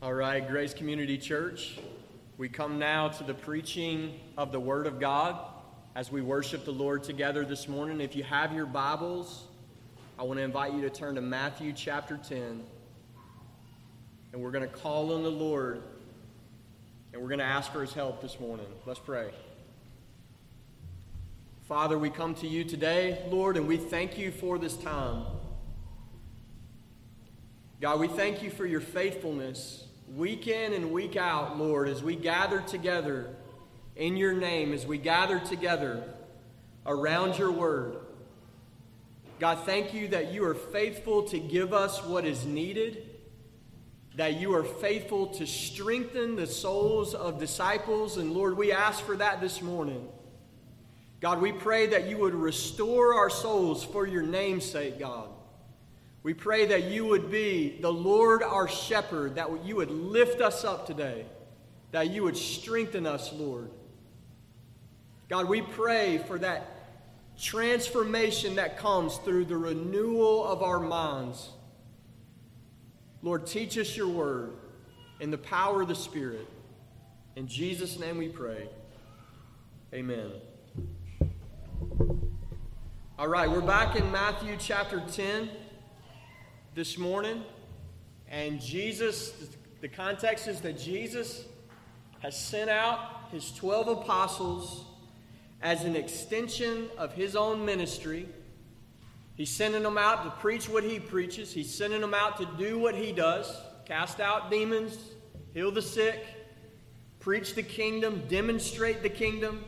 All right, Grace Community Church, we come now to the preaching of the Word of God as we worship the Lord together this morning. If you have your Bibles, I want to invite you to turn to Matthew chapter 10. And we're going to call on the Lord and we're going to ask for his help this morning. Let's pray. Father, we come to you today, Lord, and we thank you for this time. God, we thank you for your faithfulness week in and week out, Lord, as we gather together in your name, as we gather together around your word. God, thank you that you are faithful to give us what is needed, that you are faithful to strengthen the souls of disciples. And Lord, we ask for that this morning. God, we pray that you would restore our souls for your name's sake, God. We pray that you would be the Lord our shepherd, that you would lift us up today, that you would strengthen us, Lord. God, we pray for that transformation that comes through the renewal of our minds. Lord, teach us your word in the power of the Spirit. In Jesus' name we pray. Amen. All right, we're back in Matthew chapter 10 this morning. And Jesus, the context is that Jesus has sent out his 12 apostles as an extension of his own ministry. He's sending them out to preach what he preaches, he's sending them out to do what he does cast out demons, heal the sick, preach the kingdom, demonstrate the kingdom.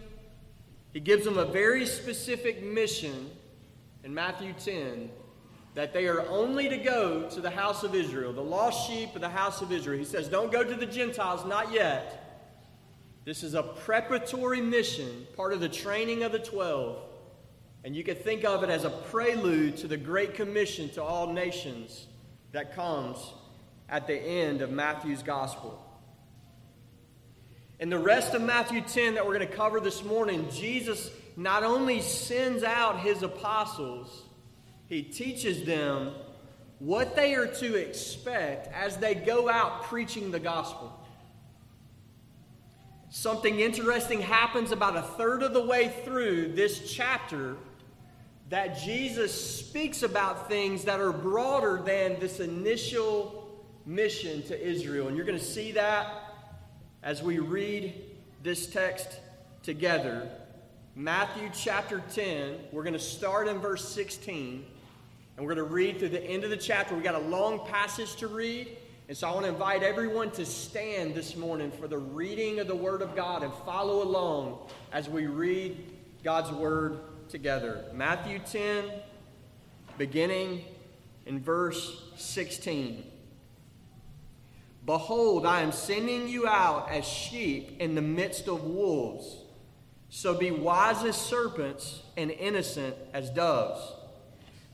He gives them a very specific mission in Matthew 10 that they are only to go to the house of Israel, the lost sheep of the house of Israel. He says, Don't go to the Gentiles, not yet. This is a preparatory mission, part of the training of the 12. And you could think of it as a prelude to the Great Commission to all nations that comes at the end of Matthew's Gospel. In the rest of Matthew 10 that we're going to cover this morning, Jesus not only sends out his apostles, he teaches them what they are to expect as they go out preaching the gospel. Something interesting happens about a third of the way through this chapter that Jesus speaks about things that are broader than this initial mission to Israel. And you're going to see that as we read this text together. Matthew chapter 10, we're going to start in verse 16. And we're going to read through the end of the chapter. We've got a long passage to read. And so I want to invite everyone to stand this morning for the reading of the Word of God and follow along as we read God's Word together. Matthew 10, beginning in verse 16. Behold, I am sending you out as sheep in the midst of wolves. So be wise as serpents and innocent as doves.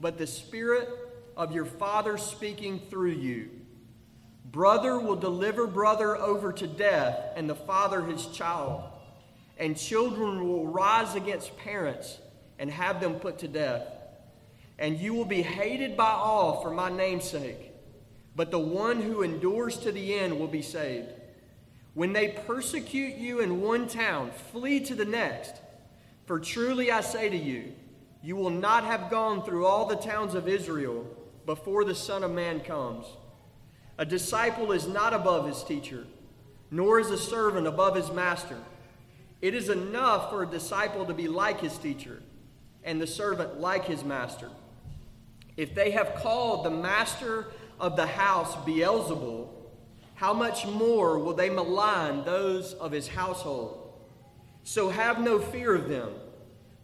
but the Spirit of your Father speaking through you. Brother will deliver brother over to death, and the father his child. And children will rise against parents and have them put to death. And you will be hated by all for my name's sake, but the one who endures to the end will be saved. When they persecute you in one town, flee to the next. For truly I say to you, you will not have gone through all the towns of Israel before the Son of Man comes. A disciple is not above his teacher, nor is a servant above his master. It is enough for a disciple to be like his teacher, and the servant like his master. If they have called the master of the house Beelzebul, how much more will they malign those of his household? So have no fear of them.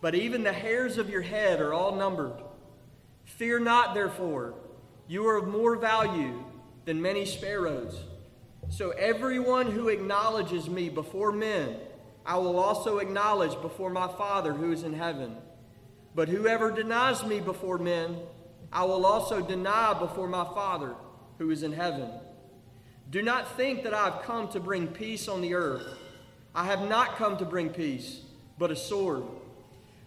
But even the hairs of your head are all numbered. Fear not, therefore, you are of more value than many sparrows. So everyone who acknowledges me before men, I will also acknowledge before my Father who is in heaven. But whoever denies me before men, I will also deny before my Father who is in heaven. Do not think that I have come to bring peace on the earth. I have not come to bring peace, but a sword.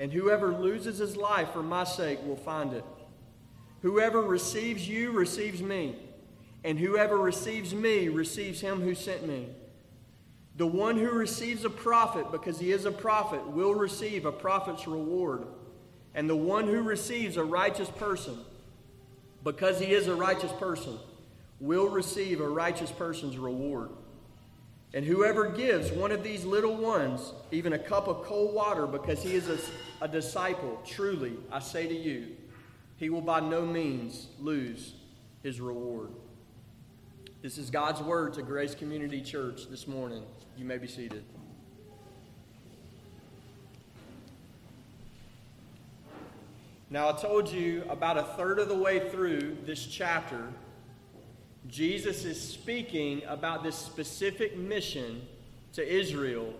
and whoever loses his life for my sake will find it. Whoever receives you receives me, and whoever receives me receives him who sent me. The one who receives a prophet because he is a prophet will receive a prophet's reward. And the one who receives a righteous person because he is a righteous person will receive a righteous person's reward. And whoever gives one of these little ones even a cup of cold water because he is a, a disciple, truly, I say to you, he will by no means lose his reward. This is God's word to Grace Community Church this morning. You may be seated. Now, I told you about a third of the way through this chapter, Jesus is speaking about this specific mission to Israel,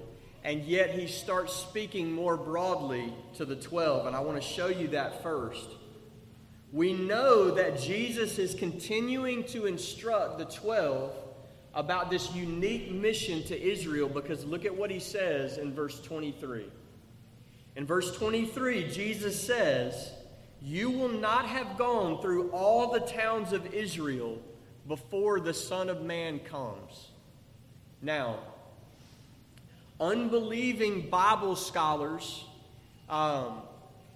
and yet he starts speaking more broadly to the 12. And I want to show you that first. We know that Jesus is continuing to instruct the 12 about this unique mission to Israel because look at what he says in verse 23. In verse 23, Jesus says, You will not have gone through all the towns of Israel before the Son of Man comes. Now, unbelieving Bible scholars um,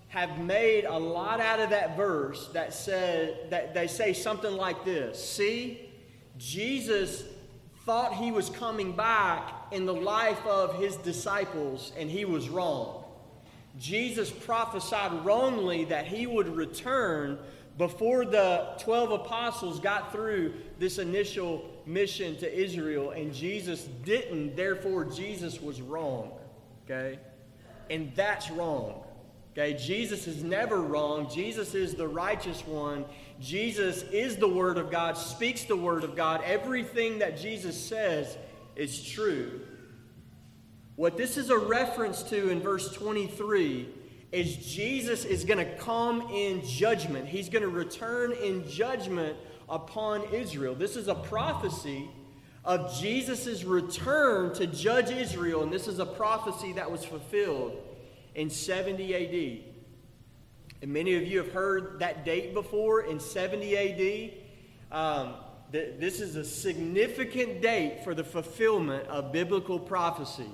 have made a lot out of that verse that said that they say something like this see jesus thought he was coming back in the life of his disciples, and he was wrong. Jesus prophesied wrongly that he would return before the 12 apostles got through this initial mission to Israel, and Jesus didn't, therefore, Jesus was wrong. Okay? And that's wrong. Okay? Jesus is never wrong. Jesus is the righteous one. Jesus is the Word of God, speaks the Word of God. Everything that Jesus says is true. What this is a reference to in verse 23 is Jesus is going to come in judgment. He's going to return in judgment upon Israel. This is a prophecy of Jesus' return to judge Israel, and this is a prophecy that was fulfilled in 70 AD. And many of you have heard that date before in 70 AD. Um, th- this is a significant date for the fulfillment of biblical prophecy.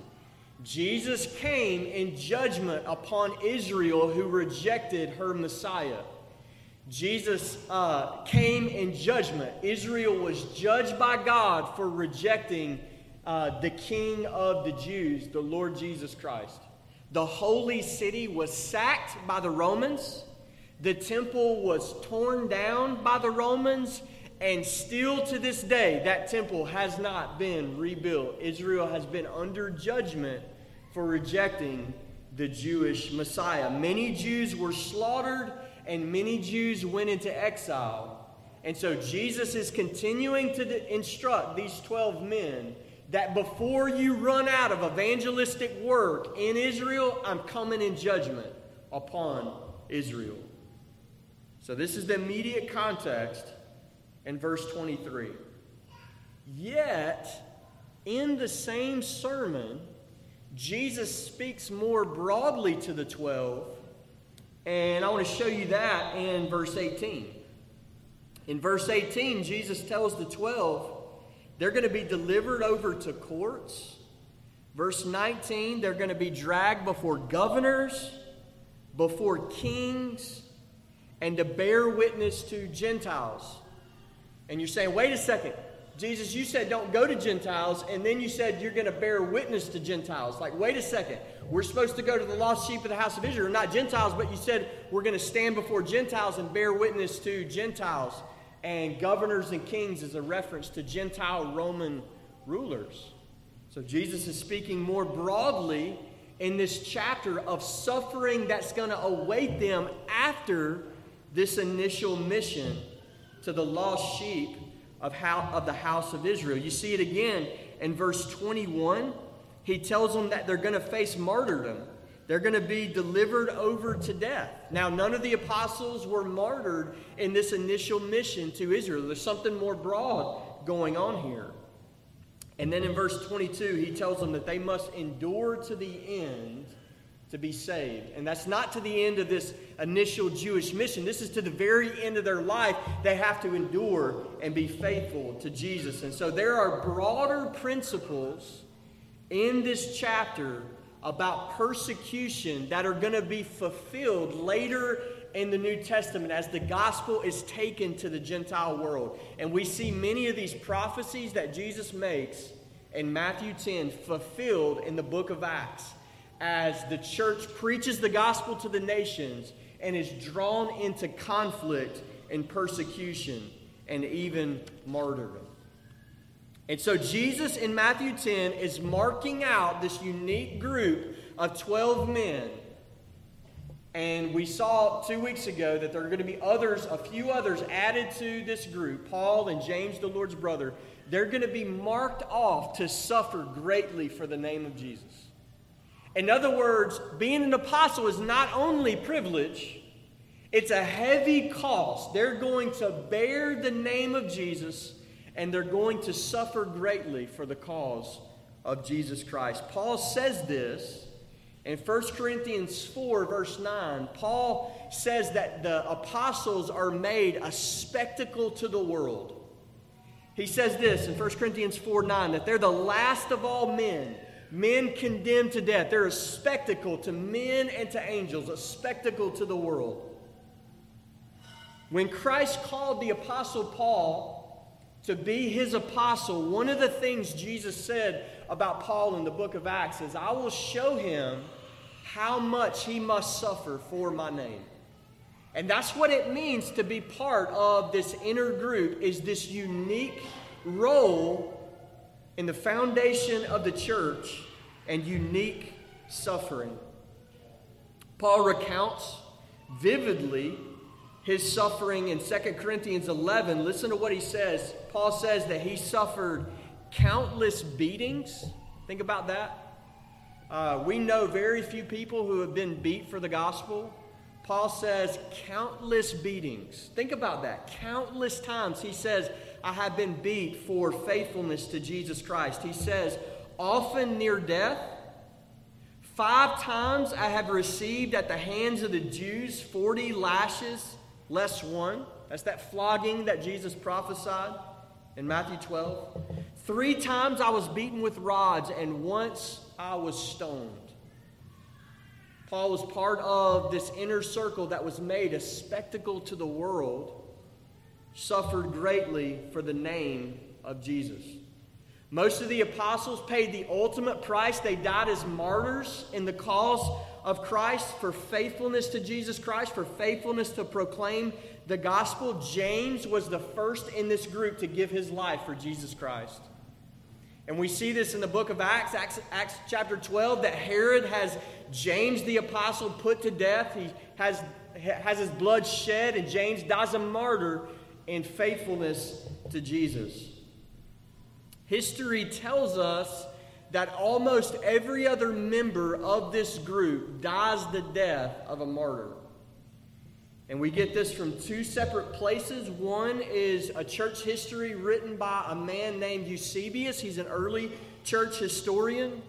Jesus came in judgment upon Israel who rejected her Messiah. Jesus uh, came in judgment. Israel was judged by God for rejecting uh, the King of the Jews, the Lord Jesus Christ. The holy city was sacked by the Romans. The temple was torn down by the Romans. And still to this day, that temple has not been rebuilt. Israel has been under judgment for rejecting the Jewish Messiah. Many Jews were slaughtered, and many Jews went into exile. And so Jesus is continuing to instruct these 12 men that before you run out of evangelistic work in Israel, I'm coming in judgment upon Israel. So, this is the immediate context in verse 23. Yet, in the same sermon, Jesus speaks more broadly to the 12, and I want to show you that in verse 18. In verse 18, Jesus tells the 12 they're going to be delivered over to courts. Verse 19, they're going to be dragged before governors, before kings, and to bear witness to Gentiles. And you're saying, wait a second. Jesus, you said don't go to Gentiles, and then you said you're going to bear witness to Gentiles. Like, wait a second. We're supposed to go to the lost sheep of the house of Israel, not Gentiles, but you said we're going to stand before Gentiles and bear witness to Gentiles. And governors and kings is a reference to Gentile Roman rulers. So Jesus is speaking more broadly in this chapter of suffering that's going to await them after this initial mission to the lost sheep of, how, of the house of Israel. You see it again in verse 21. He tells them that they're going to face martyrdom. They're going to be delivered over to death. Now, none of the apostles were martyred in this initial mission to Israel. There's something more broad going on here. And then in verse 22, he tells them that they must endure to the end to be saved. And that's not to the end of this initial Jewish mission. This is to the very end of their life. They have to endure and be faithful to Jesus. And so there are broader principles in this chapter about persecution that are going to be fulfilled later in the New Testament as the gospel is taken to the Gentile world. And we see many of these prophecies that Jesus makes in Matthew 10 fulfilled in the book of Acts as the church preaches the gospel to the nations and is drawn into conflict and persecution and even martyrdom. And so Jesus in Matthew 10 is marking out this unique group of 12 men. And we saw two weeks ago that there are going to be others, a few others added to this group Paul and James, the Lord's brother. They're going to be marked off to suffer greatly for the name of Jesus. In other words, being an apostle is not only privilege, it's a heavy cost. They're going to bear the name of Jesus and they're going to suffer greatly for the cause of Jesus Christ. Paul says this in 1 Corinthians 4, verse 9. Paul says that the apostles are made a spectacle to the world. He says this in 1 Corinthians 4 9 that they're the last of all men men condemned to death. They're a spectacle to men and to angels, a spectacle to the world. When Christ called the Apostle Paul to be his apostle, one of the things Jesus said about Paul in the book of Acts is, I will show him how much he must suffer for my name. And that's what it means to be part of this inner group is this unique role in the foundation of the church and unique suffering. Paul recounts vividly his suffering in 2 Corinthians 11. Listen to what he says. Paul says that he suffered countless beatings. Think about that. Uh, we know very few people who have been beat for the gospel. Paul says countless beatings. Think about that. Countless times he says, I have been beat for faithfulness to Jesus Christ. He says, often near death. Five times I have received at the hands of the Jews 40 lashes less one. That's that flogging that Jesus prophesied in Matthew 12. Three times I was beaten with rods, and once I was stoned. Paul was part of this inner circle that was made a spectacle to the world suffered greatly for the name of Jesus. Most of the apostles paid the ultimate price. They died as martyrs in the cause of Christ for faithfulness to Jesus Christ, for faithfulness to proclaim the gospel. James was the first in this group to give his life for Jesus Christ. And we see this in the book of Acts, Acts, Acts chapter 12, that Herod has James the apostle put to death. He has, has his blood shed, and James dies a martyr in faithfulness to Jesus. History tells us that almost every other member of this group dies the death of a martyr. And we get this from two separate places. One is a church history written by a man named Eusebius. He's an early church historian.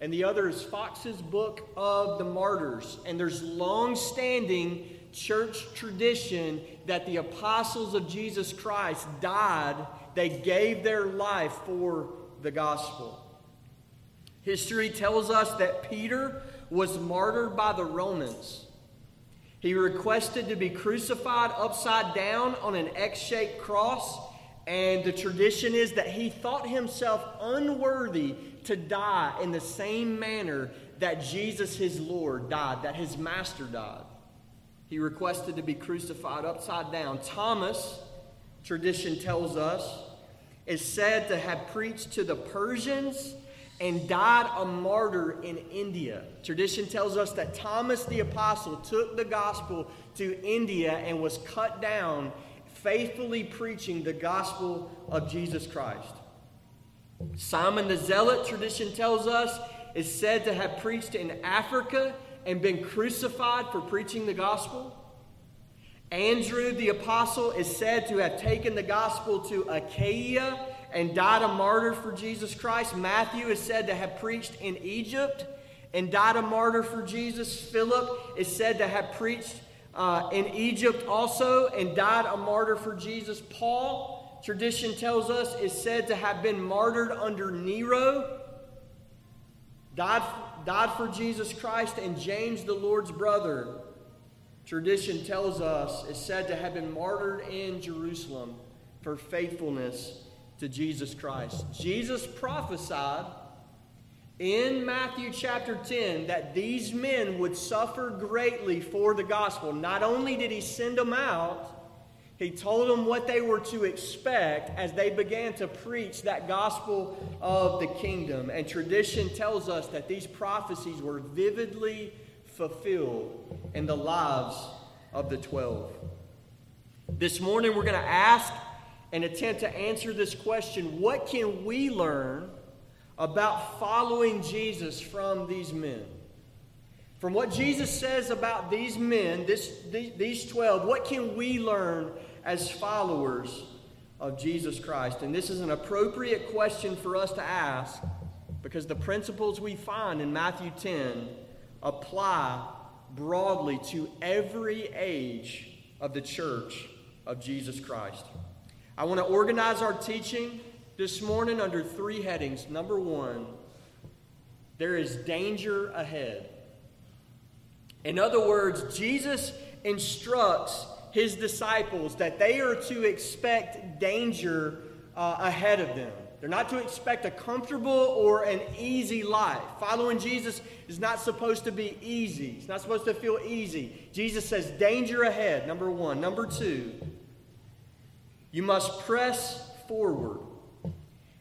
and the other is Foxe's Book of the Martyrs. And there's long standing church tradition that the apostles of Jesus Christ died, they gave their life for the gospel. History tells us that Peter was martyred by the Romans. He requested to be crucified upside down on an X shaped cross, and the tradition is that he thought himself unworthy to die in the same manner that Jesus, his Lord, died, that his master died. He requested to be crucified upside down. Thomas, tradition tells us, is said to have preached to the Persians and died a martyr in India. Tradition tells us that Thomas the Apostle took the gospel to India and was cut down, faithfully preaching the gospel of Jesus Christ. Simon the Zealot, tradition tells us, is said to have preached in Africa and been crucified for preaching the gospel. Andrew the apostle is said to have taken the gospel to Achaia and died a martyr for Jesus Christ. Matthew is said to have preached in Egypt and died a martyr for Jesus. Philip is said to have preached uh, in Egypt also and died a martyr for Jesus. Paul tradition tells us, is said to have been martyred under Nero, died, died for Jesus Christ, and James, the Lord's brother, tradition tells us, is said to have been martyred in Jerusalem for faithfulness to Jesus Christ. Jesus prophesied in Matthew chapter 10 that these men would suffer greatly for the gospel. Not only did he send them out, he told them what they were to expect as they began to preach that gospel of the kingdom. And tradition tells us that these prophecies were vividly fulfilled in the lives of the twelve. This morning, we're going to ask and attempt to answer this question what can we learn about following Jesus from these men? From what Jesus says about these men, this, these 12, what can we learn as followers of Jesus Christ? And this is an appropriate question for us to ask because the principles we find in Matthew 10 apply broadly to every age of the church of Jesus Christ. I want to organize our teaching this morning under three headings. Number one, there is danger ahead. In other words, Jesus instructs his disciples that they are to expect danger uh, ahead of them. They're not to expect a comfortable or an easy life. Following Jesus is not supposed to be easy. It's not supposed to feel easy. Jesus says, danger ahead, number one. Number two, you must press forward.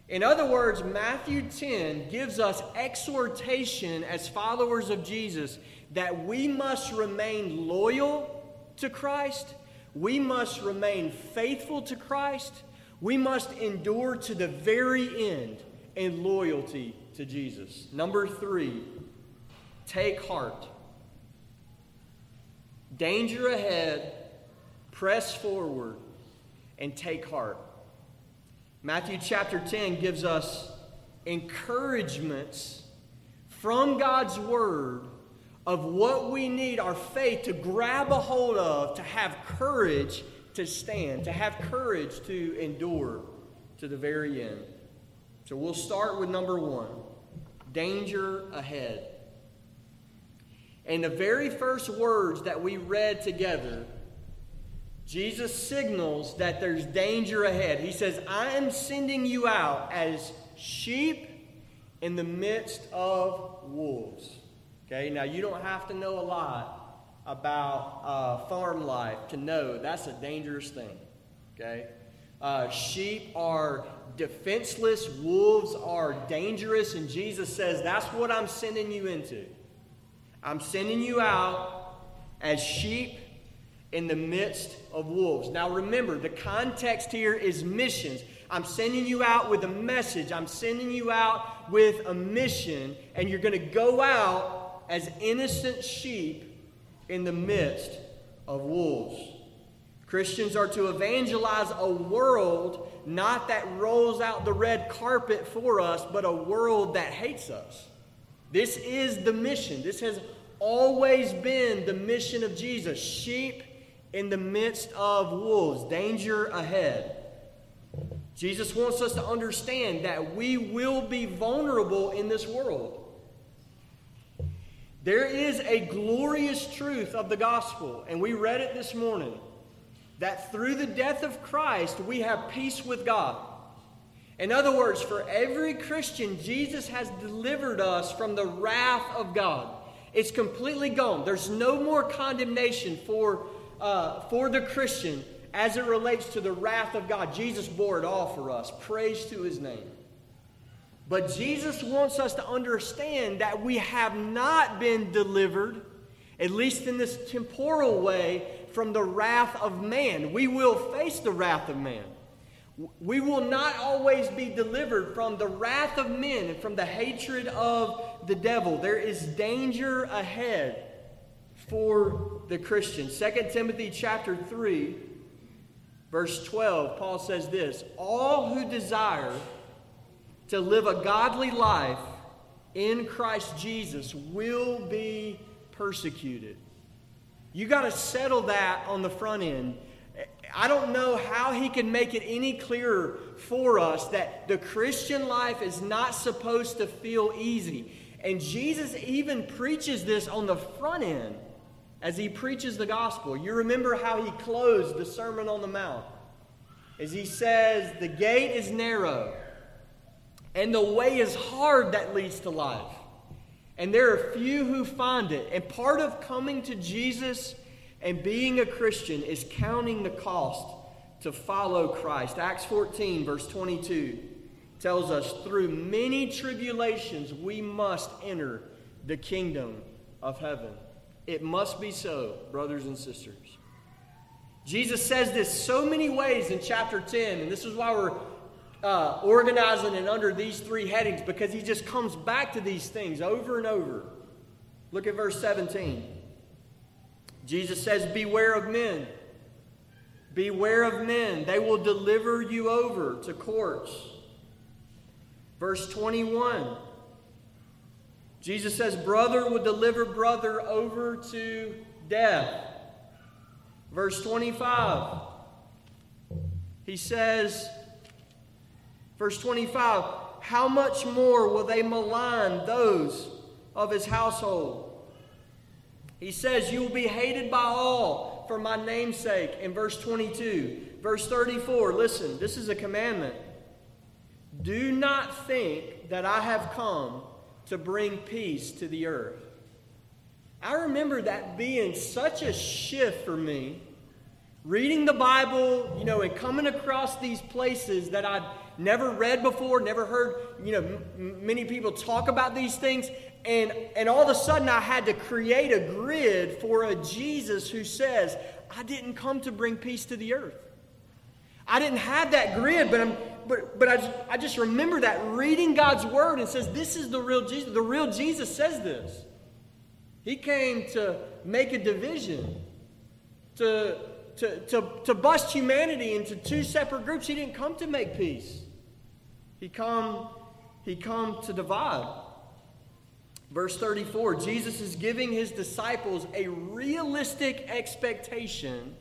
In other words, Matthew 10 gives us exhortation as followers of Jesus that we must remain loyal to Christ, we must remain faithful to Christ, we must endure to the very end in loyalty to Jesus. Number three, take heart. Danger ahead, press forward, and take heart. Matthew chapter 10 gives us encouragements from God's word of what we need our faith to grab a hold of, to have courage to stand, to have courage to endure to the very end. So we'll start with number one danger ahead. And the very first words that we read together, Jesus signals that there's danger ahead. He says, I am sending you out as sheep in the midst of wolves. Okay, now you don't have to know a lot about uh, farm life to know that's a dangerous thing. Okay, uh, sheep are defenseless, wolves are dangerous, and Jesus says that's what I'm sending you into. I'm sending you out as sheep in the midst of wolves. Now remember, the context here is missions. I'm sending you out with a message. I'm sending you out with a mission, and you're going to go out as innocent sheep in the midst of wolves. Christians are to evangelize a world not that rolls out the red carpet for us, but a world that hates us. This is the mission. This has always been the mission of Jesus sheep in the midst of wolves, danger ahead. Jesus wants us to understand that we will be vulnerable in this world. There is a glorious truth of the gospel, and we read it this morning that through the death of Christ we have peace with God. In other words, for every Christian, Jesus has delivered us from the wrath of God. It's completely gone. There's no more condemnation for, uh, for the Christian as it relates to the wrath of God. Jesus bore it all for us. Praise to his name. But Jesus wants us to understand that we have not been delivered, at least in this temporal way, from the wrath of man. We will face the wrath of man. We will not always be delivered from the wrath of men and from the hatred of the devil. There is danger ahead for the Christian. 2 Timothy chapter 3 verse 12 Paul says this, all who desire to live a godly life in Christ Jesus will be persecuted. You got to settle that on the front end. I don't know how he can make it any clearer for us that the Christian life is not supposed to feel easy. And Jesus even preaches this on the front end as he preaches the gospel. You remember how he closed the Sermon on the Mount. As he says, The gate is narrow, and the way is hard that leads to life. And there are few who find it. And part of coming to Jesus and being a Christian is counting the cost to follow Christ. Acts 14, verse 22, tells us through many tribulations we must enter the kingdom of heaven. It must be so, brothers and sisters. Jesus says this so many ways in chapter 10, and this is why we're uh, organizing it under these three headings because he just comes back to these things over and over. Look at verse 17. Jesus says, Beware of men. Beware of men. They will deliver you over to courts. Verse 21. Jesus says, Brother will deliver brother over to death. Verse 25. He says, verse 25, How much more will they malign those of his household? He says, You will be hated by all for my name's sake in verse 22. Verse 34, listen, this is a commandment. Do not think that I have come to bring peace to the earth. I remember that being such a shift for me. Reading the Bible, you know, and coming across these places that I'd never read before, never heard, you know, m- many people talk about these things. And, and all of a sudden, I had to create a grid for a Jesus who says, I didn't come to bring peace to the earth. I didn't have that grid, but, I'm, but, but I, just, I just remember that reading God's word and says, This is the real Jesus. The real Jesus says this. He came to make a division, to, to, to, to bust humanity into two separate groups. He didn't come to make peace. He come, he come to divide. Verse 34 Jesus is giving his disciples a realistic expectation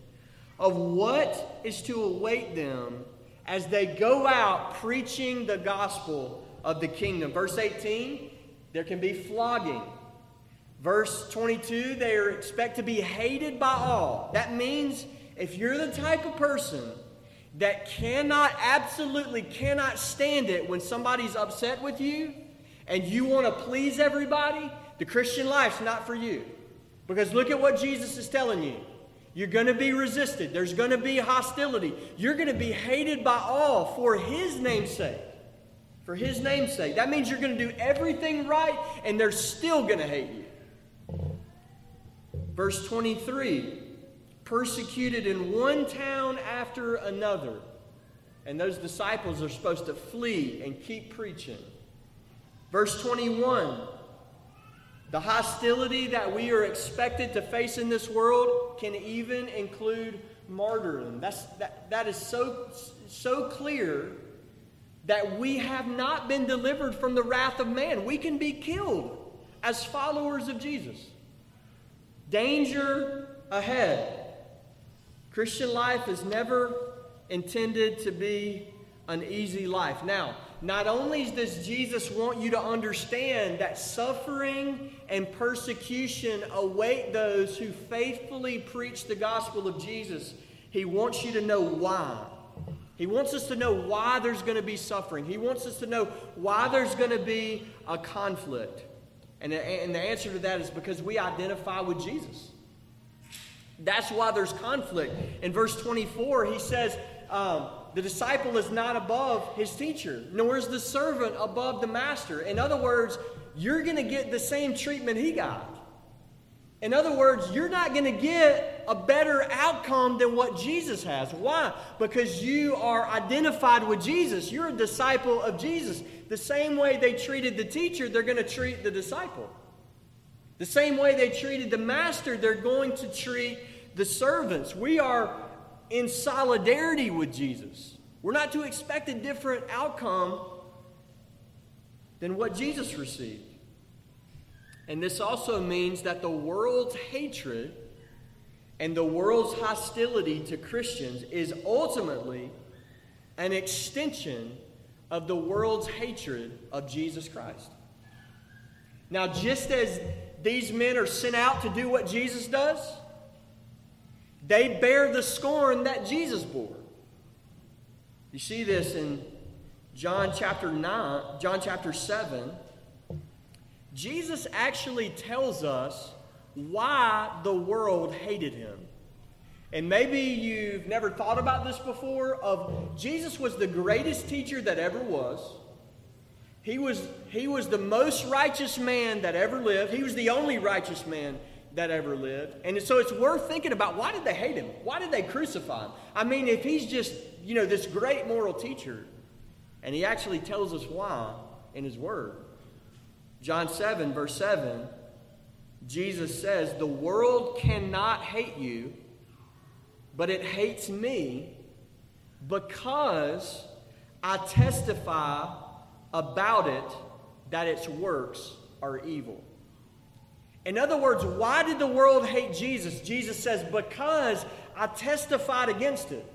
of what is to await them as they go out preaching the gospel of the kingdom. Verse 18, there can be flogging. Verse 22, they are expect to be hated by all. That means if you're the type of person that cannot, absolutely cannot stand it when somebody's upset with you, and you want to please everybody, the Christian life's not for you. Because look at what Jesus is telling you. You're going to be resisted. There's going to be hostility. You're going to be hated by all for His name's sake. For His name's sake. That means you're going to do everything right, and they're still going to hate you. Verse 23 persecuted in one town after another. And those disciples are supposed to flee and keep preaching. Verse 21 the hostility that we are expected to face in this world can even include martyrdom. That's, that, that is so, so clear that we have not been delivered from the wrath of man. We can be killed. as followers of Jesus. Danger ahead. Christian life is never intended to be an easy life. Now, not only does Jesus want you to understand that suffering and persecution await those who faithfully preach the gospel of Jesus, he wants you to know why. He wants us to know why there's going to be suffering. He wants us to know why there's going to be a conflict. And, and the answer to that is because we identify with Jesus. That's why there's conflict. In verse 24, he says, um, the disciple is not above his teacher, nor is the servant above the master. In other words, you're going to get the same treatment he got. In other words, you're not going to get a better outcome than what Jesus has. Why? Because you are identified with Jesus. You're a disciple of Jesus. The same way they treated the teacher, they're going to treat the disciple. The same way they treated the master, they're going to treat the servants. We are in solidarity with Jesus. We're not to expect a different outcome than what Jesus received. And this also means that the world's hatred and the world's hostility to Christians is ultimately an extension of the world's hatred of Jesus Christ. Now, just as these men are sent out to do what Jesus does, they bear the scorn that Jesus bore. You see this in John chapter 9, John chapter 7. Jesus actually tells us why the world hated him. And maybe you've never thought about this before of Jesus was the greatest teacher that ever was. He was, he was the most righteous man that ever lived. He was the only righteous man that ever lived. And so it's worth thinking about why did they hate him? Why did they crucify him? I mean, if he's just, you know, this great moral teacher, and he actually tells us why in his word. John 7, verse 7, Jesus says, The world cannot hate you, but it hates me because I testify about it that its works are evil. In other words, why did the world hate Jesus? Jesus says, Because I testified against it.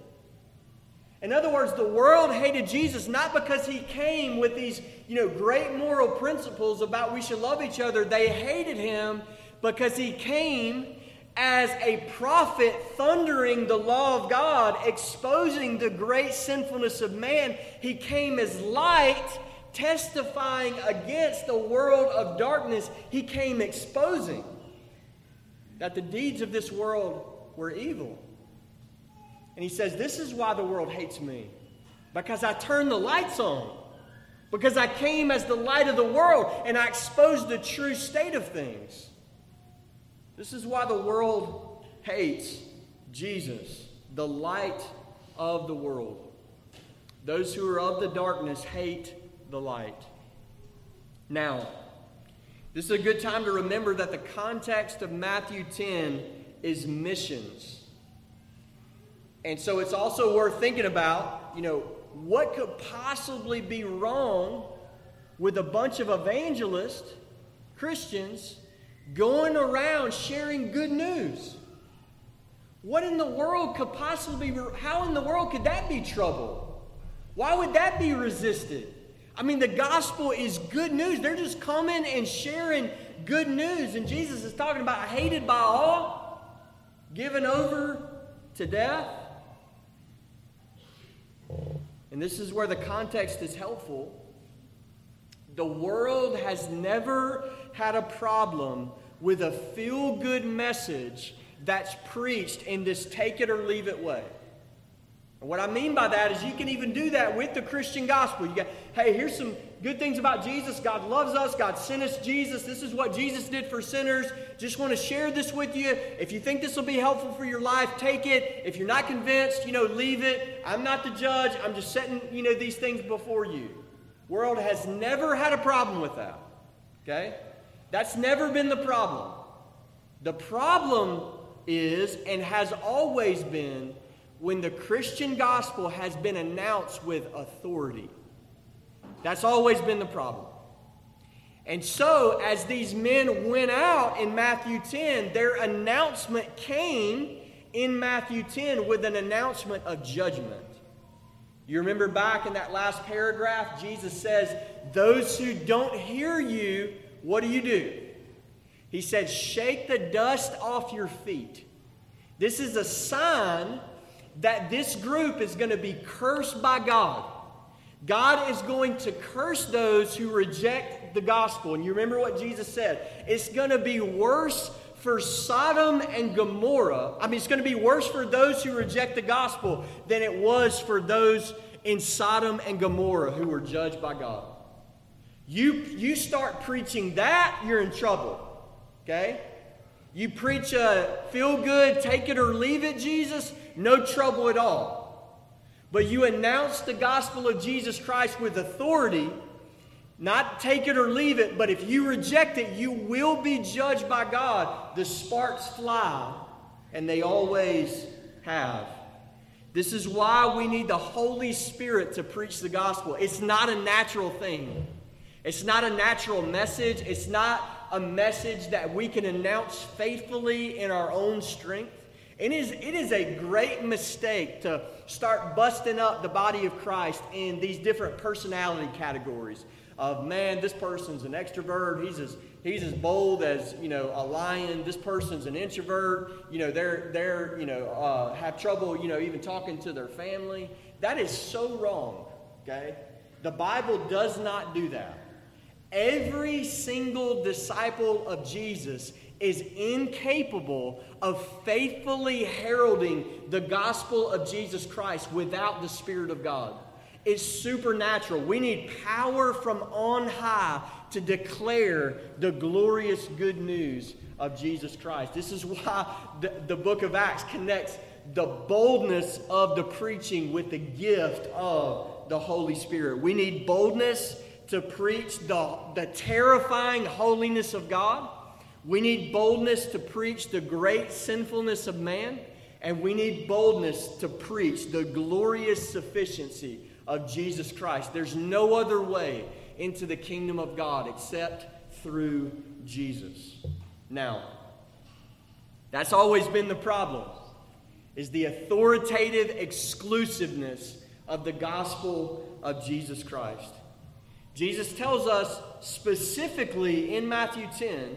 In other words, the world hated Jesus not because he came with these, you know, great moral principles about we should love each other. They hated him because he came as a prophet thundering the law of God, exposing the great sinfulness of man. He came as light testifying against the world of darkness, he came exposing that the deeds of this world were evil. And he says, This is why the world hates me. Because I turned the lights on. Because I came as the light of the world and I exposed the true state of things. This is why the world hates Jesus, the light of the world. Those who are of the darkness hate the light. Now, this is a good time to remember that the context of Matthew 10 is missions. And so it's also worth thinking about, you know, what could possibly be wrong with a bunch of evangelists, Christians, going around sharing good news? What in the world could possibly be, how in the world could that be trouble? Why would that be resisted? I mean, the gospel is good news. They're just coming and sharing good news. And Jesus is talking about hated by all, given over to death. And this is where the context is helpful. The world has never had a problem with a feel good message that's preached in this take it or leave it way. And what I mean by that is you can even do that with the Christian gospel. You got, hey, here's some good things about Jesus. God loves us. God sent us Jesus. This is what Jesus did for sinners. Just want to share this with you. If you think this will be helpful for your life, take it. If you're not convinced, you know, leave it. I'm not the judge. I'm just setting, you know, these things before you. World has never had a problem with that. Okay? That's never been the problem. The problem is and has always been when the Christian gospel has been announced with authority. That's always been the problem. And so, as these men went out in Matthew 10, their announcement came in Matthew 10 with an announcement of judgment. You remember back in that last paragraph, Jesus says, Those who don't hear you, what do you do? He said, Shake the dust off your feet. This is a sign that this group is going to be cursed by God. God is going to curse those who reject the gospel. And you remember what Jesus said? It's going to be worse for Sodom and Gomorrah. I mean, it's going to be worse for those who reject the gospel than it was for those in Sodom and Gomorrah who were judged by God. You, you start preaching that, you're in trouble. Okay? You preach a feel good, take it or leave it, Jesus, no trouble at all. But you announce the gospel of Jesus Christ with authority, not take it or leave it, but if you reject it, you will be judged by God. The sparks fly, and they always have. This is why we need the Holy Spirit to preach the gospel. It's not a natural thing. It's not a natural message. It's not a message that we can announce faithfully in our own strength. It is, it is a great mistake to start busting up the body of Christ in these different personality categories of man, this person's an extrovert, he's as he's as bold as you know a lion. This person's an introvert. You know they're they're you know uh, have trouble you know even talking to their family. That is so wrong. Okay, the Bible does not do that. Every single disciple of Jesus is incapable of faithfully heralding the gospel of Jesus Christ without the Spirit of God. It's supernatural. We need power from on high to declare the glorious good news of Jesus Christ. This is why the, the book of Acts connects the boldness of the preaching with the gift of the Holy Spirit. We need boldness to preach the, the terrifying holiness of God. We need boldness to preach the great sinfulness of man, and we need boldness to preach the glorious sufficiency of Jesus Christ. There's no other way into the kingdom of God except through Jesus. Now, that's always been the problem is the authoritative exclusiveness of the gospel of Jesus Christ. Jesus tells us specifically in Matthew 10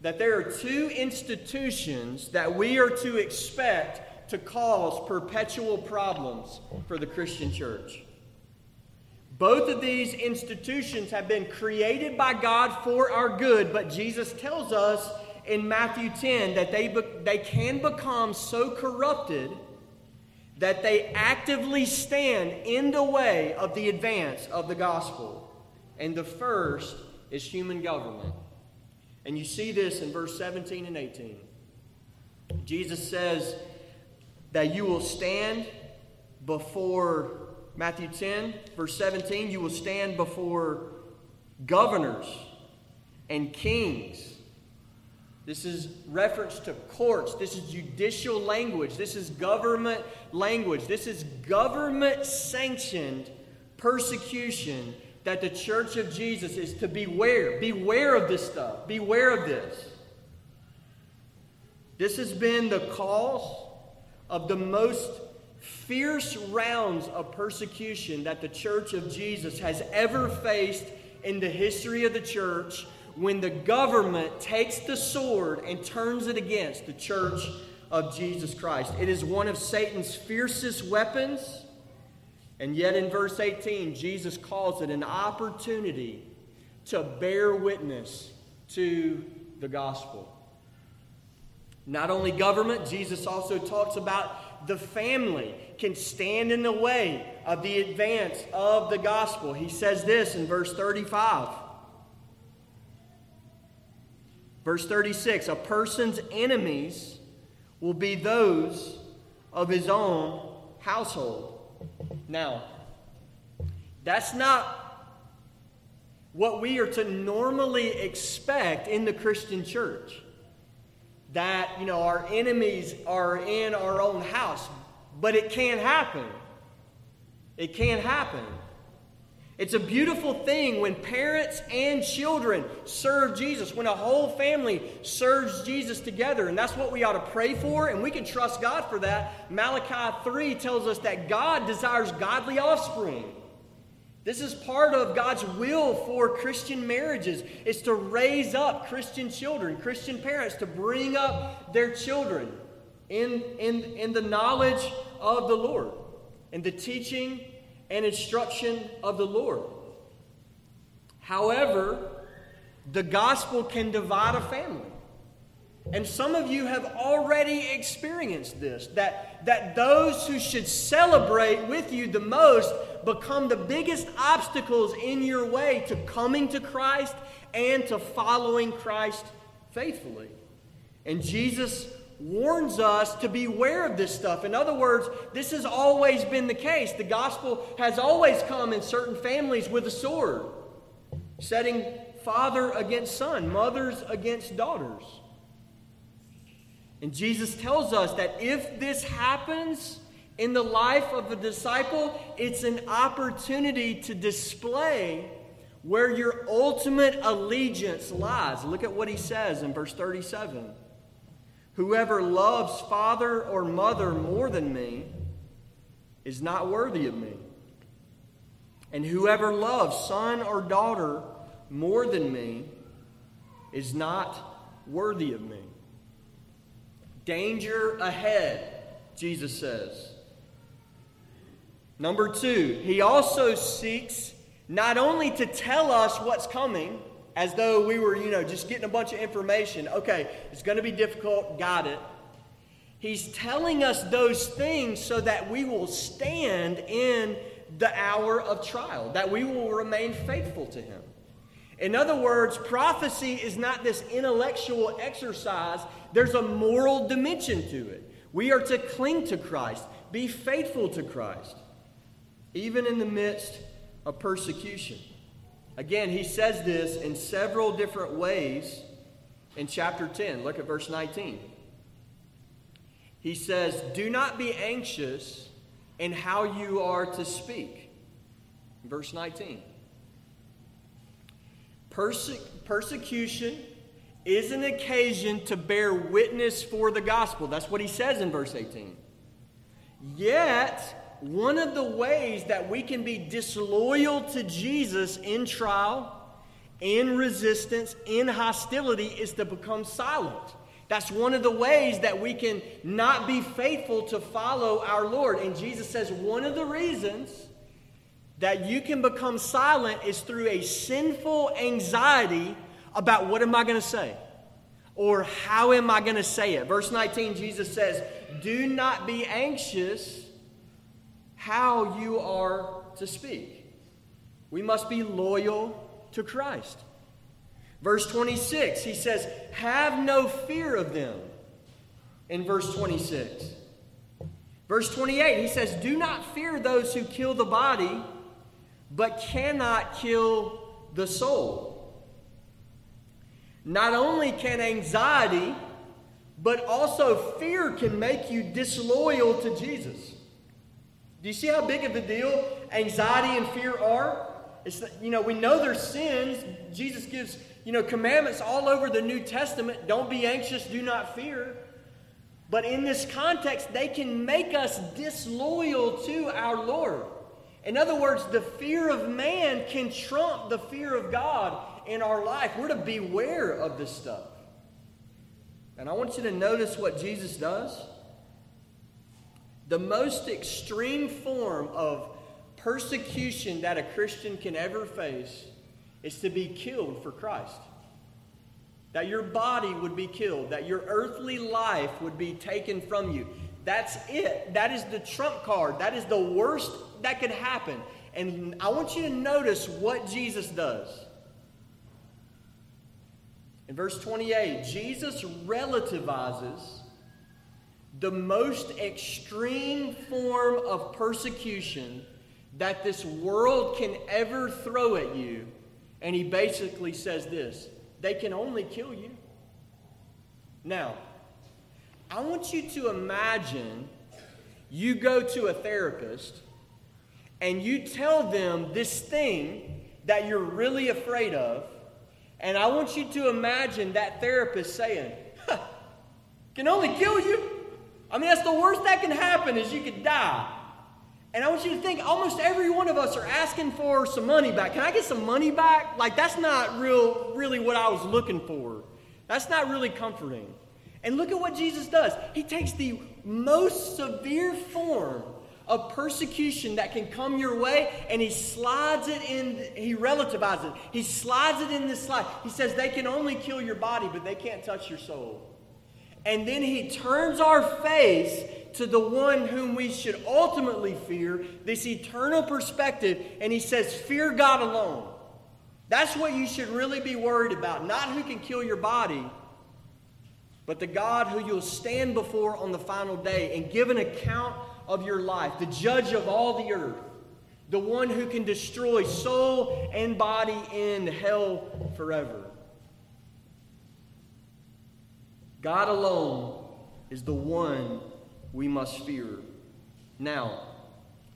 that there are two institutions that we are to expect to cause perpetual problems for the Christian church. Both of these institutions have been created by God for our good, but Jesus tells us in Matthew 10 that they, be, they can become so corrupted that they actively stand in the way of the advance of the gospel. And the first is human government. And you see this in verse 17 and 18. Jesus says that you will stand before, Matthew 10, verse 17, you will stand before governors and kings. This is reference to courts. This is judicial language. This is government language. This is government sanctioned persecution that the church of Jesus is to beware. Beware of this stuff. Beware of this. This has been the cause of the most fierce rounds of persecution that the church of Jesus has ever faced in the history of the church when the government takes the sword and turns it against the church of Jesus Christ. It is one of Satan's fiercest weapons. And yet, in verse 18, Jesus calls it an opportunity to bear witness to the gospel. Not only government, Jesus also talks about the family can stand in the way of the advance of the gospel. He says this in verse 35. Verse 36 A person's enemies will be those of his own household. Now, that's not what we are to normally expect in the Christian church. That, you know, our enemies are in our own house. But it can't happen. It can't happen. It's a beautiful thing when parents and children serve Jesus, when a whole family serves Jesus together. And that's what we ought to pray for, and we can trust God for that. Malachi 3 tells us that God desires godly offspring. This is part of God's will for Christian marriages. It's to raise up Christian children, Christian parents, to bring up their children in, in, in the knowledge of the Lord, in the teaching and instruction of the Lord. However, the gospel can divide a family. And some of you have already experienced this that, that those who should celebrate with you the most become the biggest obstacles in your way to coming to Christ and to following Christ faithfully. And Jesus warns us to beware of this stuff. In other words, this has always been the case. The gospel has always come in certain families with a sword, setting father against son, mothers against daughters. And Jesus tells us that if this happens in the life of a disciple, it's an opportunity to display where your ultimate allegiance lies. Look at what he says in verse 37. Whoever loves father or mother more than me is not worthy of me. And whoever loves son or daughter more than me is not worthy of me. Danger ahead, Jesus says. Number two, he also seeks not only to tell us what's coming, as though we were, you know, just getting a bunch of information. Okay, it's going to be difficult, got it. He's telling us those things so that we will stand in the hour of trial, that we will remain faithful to Him. In other words, prophecy is not this intellectual exercise, there's a moral dimension to it. We are to cling to Christ, be faithful to Christ, even in the midst of persecution. Again, he says this in several different ways in chapter 10. Look at verse 19. He says, Do not be anxious in how you are to speak. Verse 19. Perse- persecution is an occasion to bear witness for the gospel. That's what he says in verse 18. Yet, one of the ways that we can be disloyal to Jesus in trial, in resistance, in hostility is to become silent. That's one of the ways that we can not be faithful to follow our Lord. And Jesus says one of the reasons that you can become silent is through a sinful anxiety about what am I going to say? Or how am I going to say it? Verse 19, Jesus says, Do not be anxious how you are to speak. We must be loyal to Christ. Verse 26, he says, Have no fear of them. In verse 26. Verse 28, he says, Do not fear those who kill the body, but cannot kill the soul. Not only can anxiety, but also fear can make you disloyal to Jesus. Do you see how big of a deal anxiety and fear are? It's, you know, we know there's sins. Jesus gives, you know, commandments all over the New Testament. Don't be anxious, do not fear. But in this context, they can make us disloyal to our Lord. In other words, the fear of man can trump the fear of God in our life. We're to beware of this stuff. And I want you to notice what Jesus does. The most extreme form of persecution that a Christian can ever face is to be killed for Christ. That your body would be killed, that your earthly life would be taken from you. That's it. That is the trump card. That is the worst that could happen. And I want you to notice what Jesus does. In verse 28, Jesus relativizes the most extreme form of persecution that this world can ever throw at you. And he basically says this they can only kill you. Now, I want you to imagine you go to a therapist and you tell them this thing that you're really afraid of, and I want you to imagine that therapist saying, huh, can only kill you. I mean, that's the worst that can happen is you could die. And I want you to think almost every one of us are asking for some money back. Can I get some money back? Like that's not real really what I was looking for. That's not really comforting. And look at what Jesus does. He takes the most severe form of persecution that can come your way and he slides it in he relativizes it. He slides it in this slide. He says they can only kill your body but they can't touch your soul. And then he turns our face to the one whom we should ultimately fear, this eternal perspective, and he says, Fear God alone. That's what you should really be worried about. Not who can kill your body, but the God who you'll stand before on the final day and give an account of your life, the judge of all the earth, the one who can destroy soul and body in hell forever. God alone is the one we must fear. Now,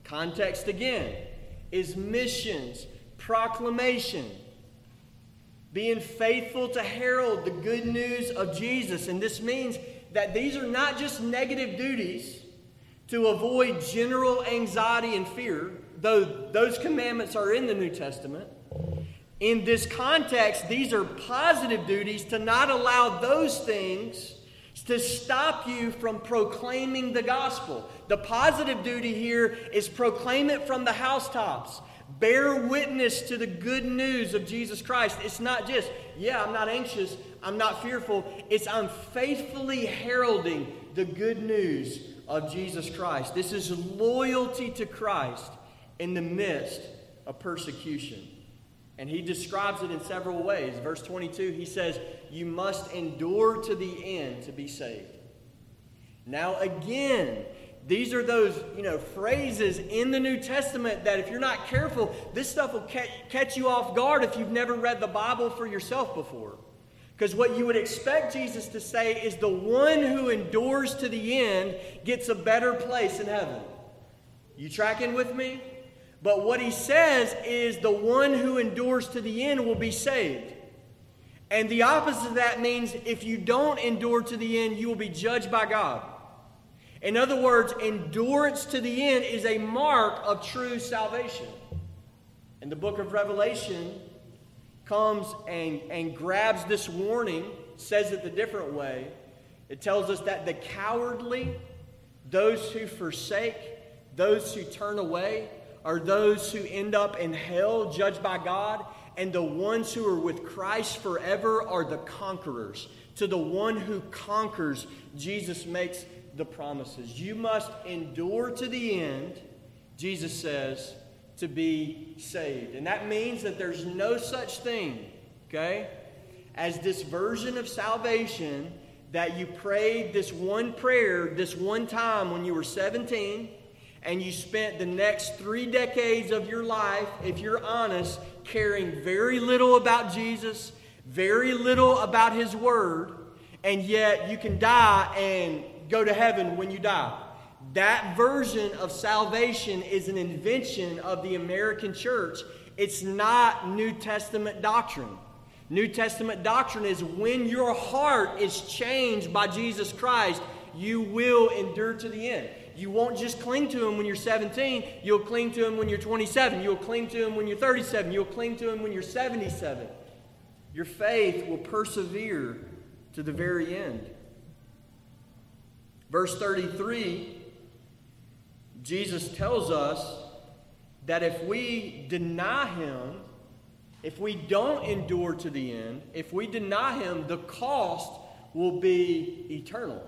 context again is missions, proclamation, being faithful to herald the good news of Jesus. And this means that these are not just negative duties to avoid general anxiety and fear, though those commandments are in the New Testament. In this context, these are positive duties to not allow those things to stop you from proclaiming the gospel. The positive duty here is proclaim it from the housetops. Bear witness to the good news of Jesus Christ. It's not just, yeah, I'm not anxious, I'm not fearful. It's I'm faithfully heralding the good news of Jesus Christ. This is loyalty to Christ in the midst of persecution. And he describes it in several ways. Verse 22, he says, You must endure to the end to be saved. Now, again, these are those, you know, phrases in the New Testament that if you're not careful, this stuff will catch you off guard if you've never read the Bible for yourself before. Because what you would expect Jesus to say is the one who endures to the end gets a better place in heaven. You tracking with me? But what he says is the one who endures to the end will be saved. And the opposite of that means if you don't endure to the end, you will be judged by God. In other words, endurance to the end is a mark of true salvation. And the book of Revelation comes and, and grabs this warning, says it the different way. It tells us that the cowardly, those who forsake, those who turn away, are those who end up in hell, judged by God, and the ones who are with Christ forever are the conquerors. To the one who conquers, Jesus makes the promises. You must endure to the end, Jesus says, to be saved. And that means that there's no such thing, okay, as this version of salvation that you prayed this one prayer this one time when you were 17 and you spent the next three decades of your life, if you're honest, caring very little about Jesus, very little about His Word, and yet you can die and go to heaven when you die. That version of salvation is an invention of the American church. It's not New Testament doctrine. New Testament doctrine is when your heart is changed by Jesus Christ, you will endure to the end. You won't just cling to Him when you're 17, you'll cling to Him when you're 27, you'll cling to Him when you're 37, you'll cling to Him when you're 77. Your faith will persevere to the very end. Verse 33, Jesus tells us that if we deny Him, if we don't endure to the end, if we deny Him, the cost will be eternal.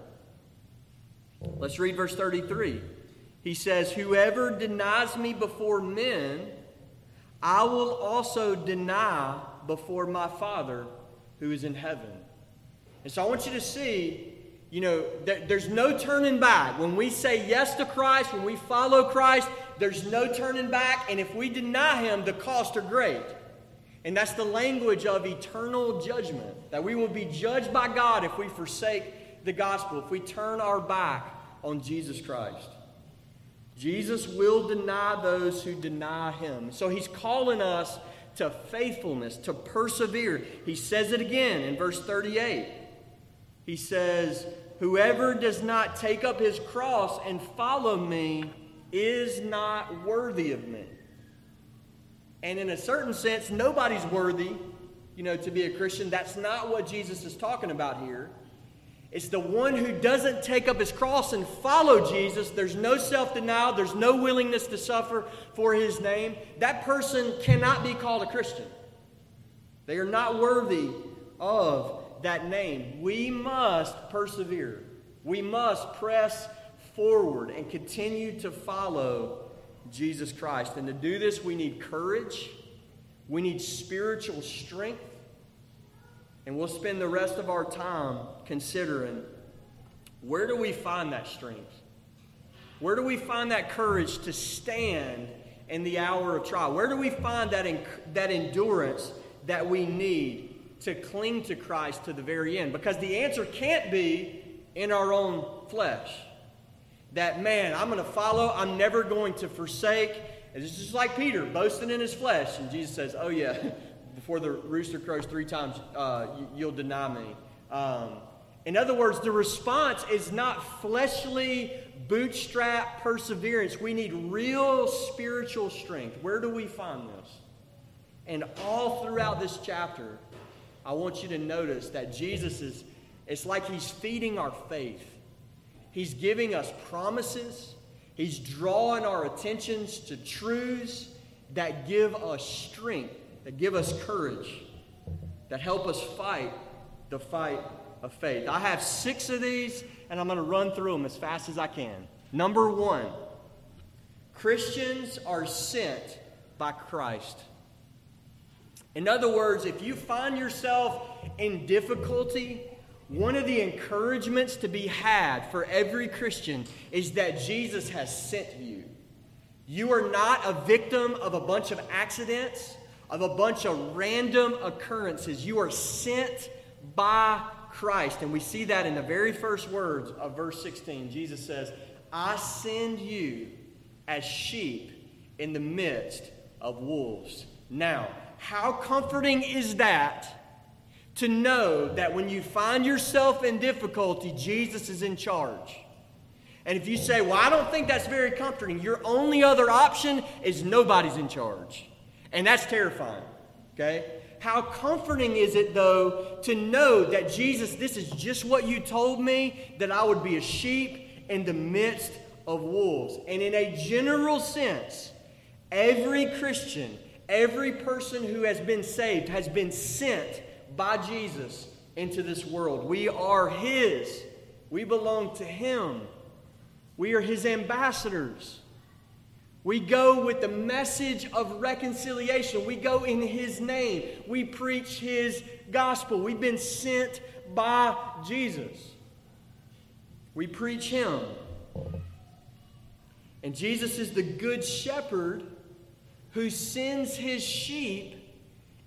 Let's read verse 33. He says, Whoever denies me before men, I will also deny before my Father who is in heaven. And so I want you to see, you know, there's no turning back. When we say yes to Christ, when we follow Christ, there's no turning back. And if we deny him, the costs are great. And that's the language of eternal judgment, that we will be judged by God if we forsake the gospel, if we turn our back on Jesus Christ. Jesus will deny those who deny him. So he's calling us to faithfulness, to persevere. He says it again in verse 38. He says, Whoever does not take up his cross and follow me is not worthy of me. And in a certain sense, nobody's worthy, you know, to be a Christian. That's not what Jesus is talking about here. It's the one who doesn't take up his cross and follow Jesus. There's no self denial, there's no willingness to suffer for his name. That person cannot be called a Christian. They are not worthy of that name. We must persevere, we must press forward and continue to follow Jesus Christ. And to do this, we need courage, we need spiritual strength. And we'll spend the rest of our time considering where do we find that strength? Where do we find that courage to stand in the hour of trial? Where do we find that, that endurance that we need to cling to Christ to the very end? Because the answer can't be in our own flesh. That man, I'm going to follow, I'm never going to forsake. It's just like Peter boasting in his flesh. And Jesus says, Oh, yeah, before the rooster crows three times, uh, you, will deny me. Um, in other words, the response is not fleshly, bootstrap perseverance. We need real spiritual strength. Where do we find this? And all throughout this chapter, I want you to notice that Jesus is, it's like he's feeding our faith. He's giving us promises, he's drawing our attentions to truths that give us strength that give us courage, that help us fight the fight of faith. I have six of these, and I'm going to run through them as fast as I can. Number one Christians are sent by Christ. In other words, if you find yourself in difficulty, one of the encouragements to be had for every Christian is that Jesus has sent you. You are not a victim of a bunch of accidents of a bunch of random occurrences. You are sent by Christ. And we see that in the very first words of verse 16. Jesus says, I send you as sheep in the midst of wolves. Now, how comforting is that to know that when you find yourself in difficulty, Jesus is in charge? And if you say, Well, I don't think that's very comforting, your only other option is nobody's in charge. And that's terrifying. Okay? How comforting is it, though, to know that Jesus, this is just what you told me, that I would be a sheep in the midst of wolves. And in a general sense, every Christian, every person who has been saved, has been sent by Jesus into this world. We are His, we belong to Him, we are His ambassadors. We go with the message of reconciliation. We go in His name. We preach His gospel. We've been sent by Jesus. We preach Him. And Jesus is the good shepherd who sends His sheep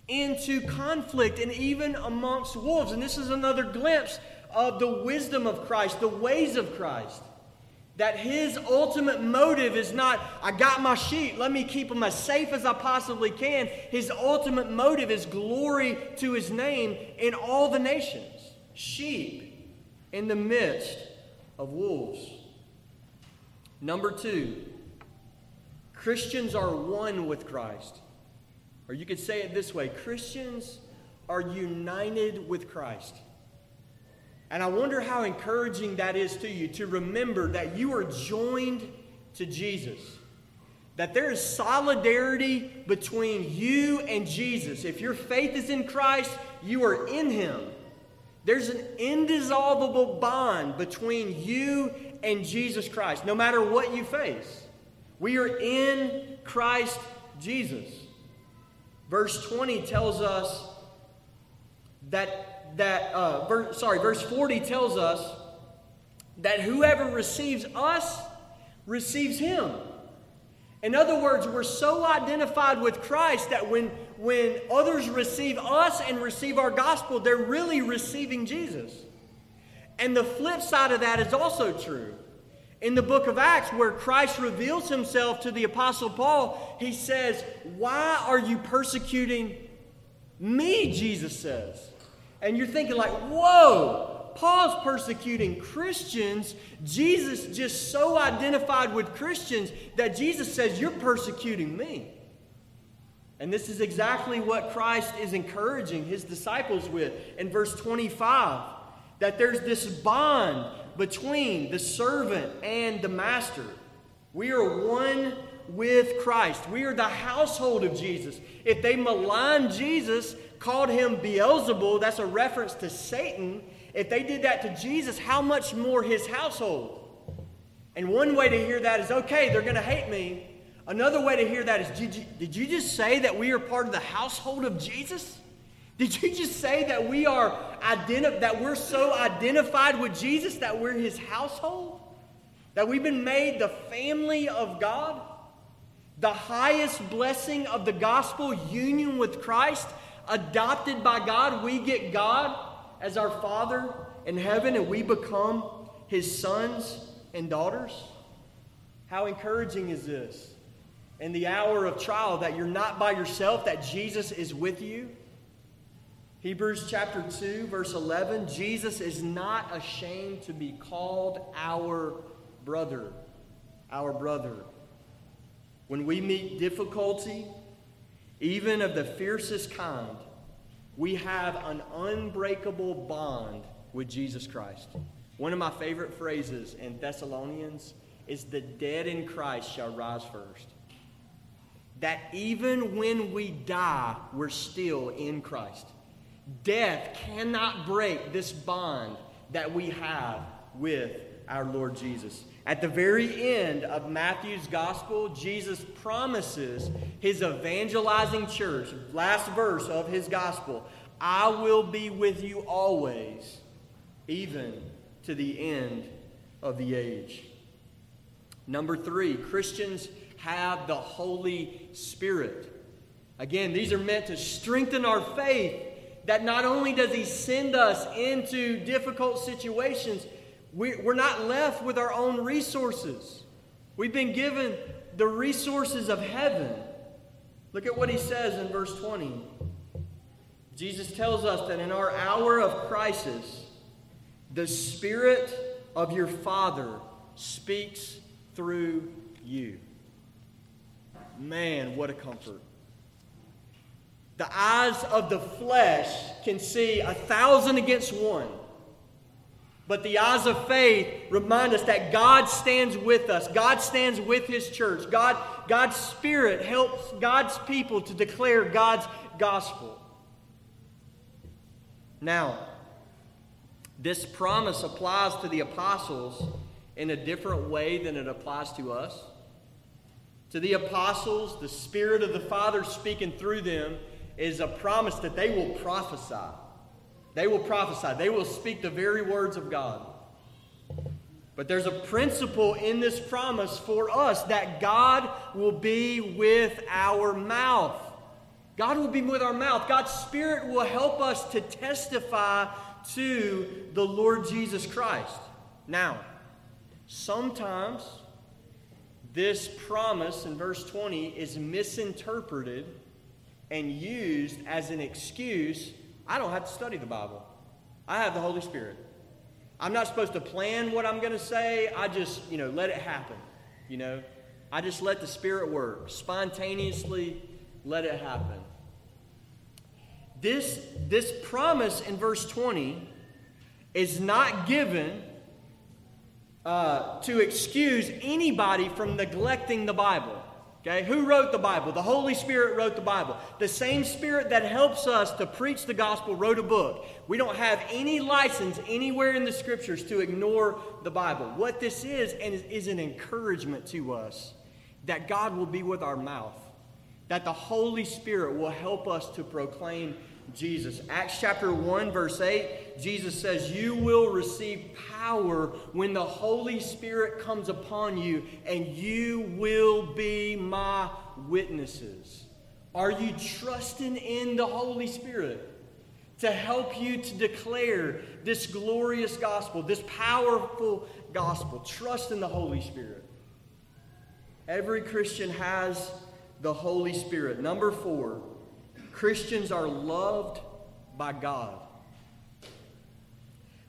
into conflict and even amongst wolves. And this is another glimpse of the wisdom of Christ, the ways of Christ. That his ultimate motive is not, I got my sheep, let me keep them as safe as I possibly can. His ultimate motive is glory to his name in all the nations. Sheep in the midst of wolves. Number two, Christians are one with Christ. Or you could say it this way Christians are united with Christ. And I wonder how encouraging that is to you to remember that you are joined to Jesus. That there is solidarity between you and Jesus. If your faith is in Christ, you are in Him. There's an indissoluble bond between you and Jesus Christ, no matter what you face. We are in Christ Jesus. Verse 20 tells us that that, uh, verse, sorry, verse 40 tells us that whoever receives us receives him. In other words, we're so identified with Christ that when, when others receive us and receive our gospel, they're really receiving Jesus. And the flip side of that is also true. In the book of Acts, where Christ reveals himself to the Apostle Paul, he says, Why are you persecuting me? Jesus says. And you're thinking, like, whoa, Paul's persecuting Christians. Jesus just so identified with Christians that Jesus says, You're persecuting me. And this is exactly what Christ is encouraging his disciples with in verse 25 that there's this bond between the servant and the master. We are one with Christ. We are the household of Jesus. If they malign Jesus, called him Beelzebul, that's a reference to Satan. If they did that to Jesus, how much more his household? And one way to hear that is okay, they're going to hate me. Another way to hear that is did you, did you just say that we are part of the household of Jesus? Did you just say that we are identi- that we're so identified with Jesus that we're his household? That we've been made the family of God? The highest blessing of the gospel, union with Christ, adopted by God, we get God as our Father in heaven and we become his sons and daughters? How encouraging is this? In the hour of trial, that you're not by yourself, that Jesus is with you. Hebrews chapter 2, verse 11 Jesus is not ashamed to be called our brother. Our brother. When we meet difficulty, even of the fiercest kind, we have an unbreakable bond with Jesus Christ. One of my favorite phrases in Thessalonians is the dead in Christ shall rise first that even when we die, we're still in Christ. Death cannot break this bond that we have with our Lord Jesus. At the very end of Matthew's gospel, Jesus promises his evangelizing church, last verse of his gospel, I will be with you always, even to the end of the age. Number three, Christians have the Holy Spirit. Again, these are meant to strengthen our faith that not only does He send us into difficult situations, we're not left with our own resources. We've been given the resources of heaven. Look at what He says in verse 20. Jesus tells us that in our hour of crisis, the Spirit of your Father speaks through you. Man, what a comfort. The eyes of the flesh can see a thousand against one. But the eyes of faith remind us that God stands with us. God stands with His church. God, God's Spirit helps God's people to declare God's gospel. Now, this promise applies to the apostles in a different way than it applies to us. To the apostles, the Spirit of the Father speaking through them is a promise that they will prophesy. They will prophesy. They will speak the very words of God. But there's a principle in this promise for us that God will be with our mouth. God will be with our mouth. God's Spirit will help us to testify to the Lord Jesus Christ. Now, sometimes this promise in verse 20 is misinterpreted and used as an excuse. I don't have to study the Bible, I have the Holy Spirit. I'm not supposed to plan what I'm going to say. I just, you know, let it happen. You know, I just let the Spirit work. Spontaneously let it happen. This, this promise in verse 20 is not given uh, to excuse anybody from neglecting the Bible. Okay, who wrote the Bible? The Holy Spirit wrote the Bible. The same Spirit that helps us to preach the gospel wrote a book. We don't have any license anywhere in the scriptures to ignore the Bible. What this is, and is, an encouragement to us that God will be with our mouth, that the Holy Spirit will help us to proclaim Jesus. Acts chapter 1, verse 8, Jesus says, You will receive power when the Holy Spirit comes upon you, and you will be my witnesses. Are you trusting in the Holy Spirit? to help you to declare this glorious gospel, this powerful gospel. Trust in the Holy Spirit. Every Christian has the Holy Spirit. Number four, Christians are loved by God.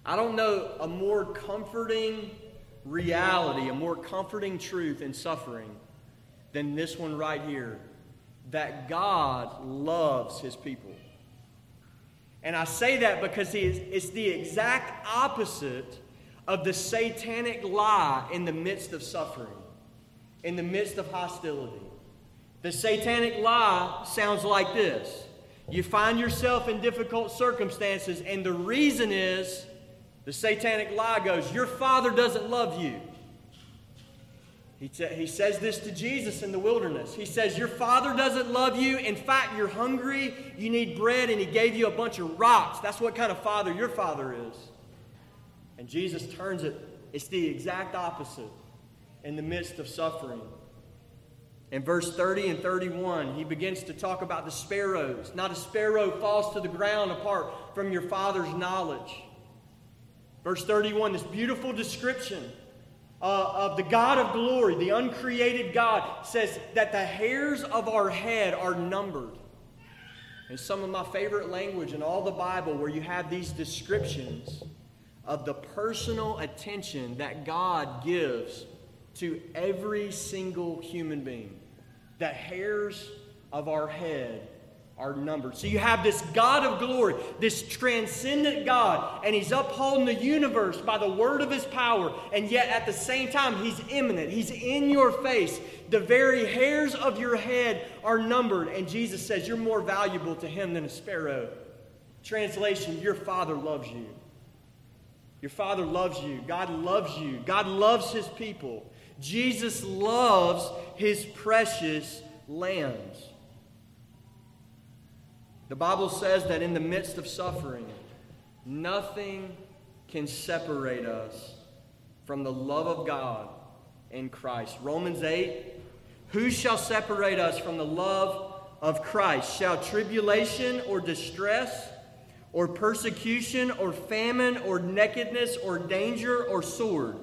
I don't know a more comforting reality, a more comforting truth in suffering than this one right here that God loves his people. And I say that because it's the exact opposite of the satanic lie in the midst of suffering, in the midst of hostility. The satanic lie sounds like this You find yourself in difficult circumstances, and the reason is the satanic lie goes, Your father doesn't love you. He, t- he says this to Jesus in the wilderness. He says, Your father doesn't love you. In fact, you're hungry, you need bread, and he gave you a bunch of rocks. That's what kind of father your father is. And Jesus turns it, it's the exact opposite in the midst of suffering. In verse 30 and 31, he begins to talk about the sparrows. Not a sparrow falls to the ground apart from your father's knowledge. Verse 31, this beautiful description uh, of the God of glory, the uncreated God, says that the hairs of our head are numbered. And some of my favorite language in all the Bible, where you have these descriptions of the personal attention that God gives to every single human being. The hairs of our head are numbered. So you have this God of glory, this transcendent God, and He's upholding the universe by the word of His power, and yet at the same time, He's immanent. He's in your face. The very hairs of your head are numbered, and Jesus says, You're more valuable to Him than a sparrow. Translation, Your Father loves you. Your Father loves you. God loves you. God loves His people. Jesus loves His precious lambs. The Bible says that in the midst of suffering, nothing can separate us from the love of God in Christ. Romans 8 Who shall separate us from the love of Christ? Shall tribulation or distress or persecution or famine or nakedness or danger or sword?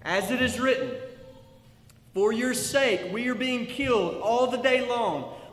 As it is written, For your sake we are being killed all the day long.